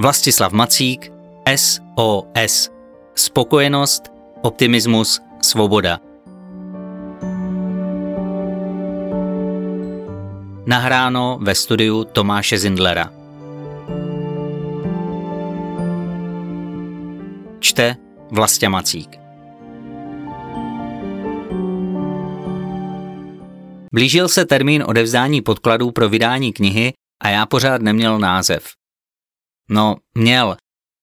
Vlastislav Macík, SOS. Spokojenost, optimismus, svoboda. Nahráno ve studiu Tomáše Zindlera. Čte Vlastě Macík. Blížil se termín odevzdání podkladů pro vydání knihy a já pořád neměl název. No, měl,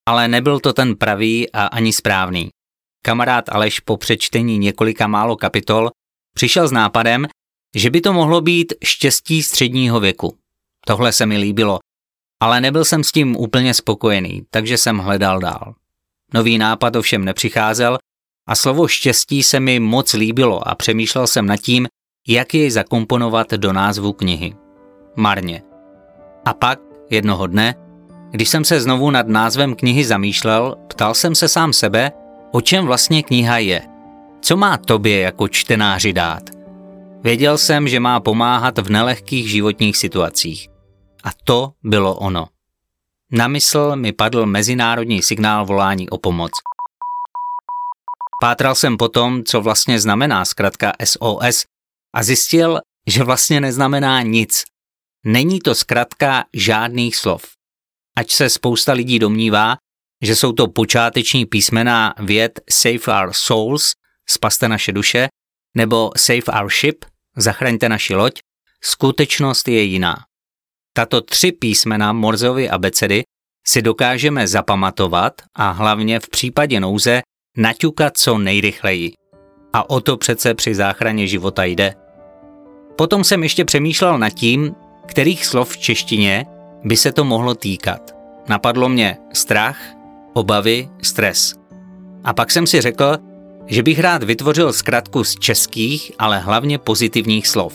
ale nebyl to ten pravý a ani správný. Kamarád Aleš po přečtení několika málo kapitol přišel s nápadem, že by to mohlo být štěstí středního věku. Tohle se mi líbilo, ale nebyl jsem s tím úplně spokojený, takže jsem hledal dál. Nový nápad ovšem nepřicházel a slovo štěstí se mi moc líbilo a přemýšlel jsem nad tím, jak jej zakomponovat do názvu knihy. Marně. A pak, jednoho dne, když jsem se znovu nad názvem knihy zamýšlel, ptal jsem se sám sebe, o čem vlastně kniha je. Co má tobě jako čtenáři dát? Věděl jsem, že má pomáhat v nelehkých životních situacích. A to bylo ono. Na mysl mi padl mezinárodní signál volání o pomoc. Pátral jsem potom, co vlastně znamená zkrátka SOS a zjistil, že vlastně neznamená nic. Není to zkrátka žádných slov. Ať se spousta lidí domnívá, že jsou to počáteční písmena věd Save Our Souls, spaste naše duše, nebo Save Our Ship, zachraňte naši loď, skutečnost je jiná. Tato tři písmena Morzeovy abecedy si dokážeme zapamatovat a hlavně v případě nouze naťukat co nejrychleji. A o to přece při záchraně života jde. Potom jsem ještě přemýšlel nad tím, kterých slov v češtině by se to mohlo týkat. Napadlo mě strach, obavy, stres. A pak jsem si řekl, že bych rád vytvořil zkratku z českých, ale hlavně pozitivních slov.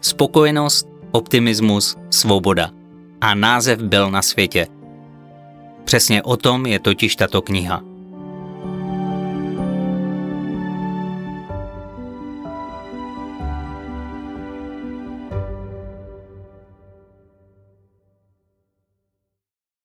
Spokojenost, optimismus, svoboda. A název byl na světě. Přesně o tom je totiž tato kniha.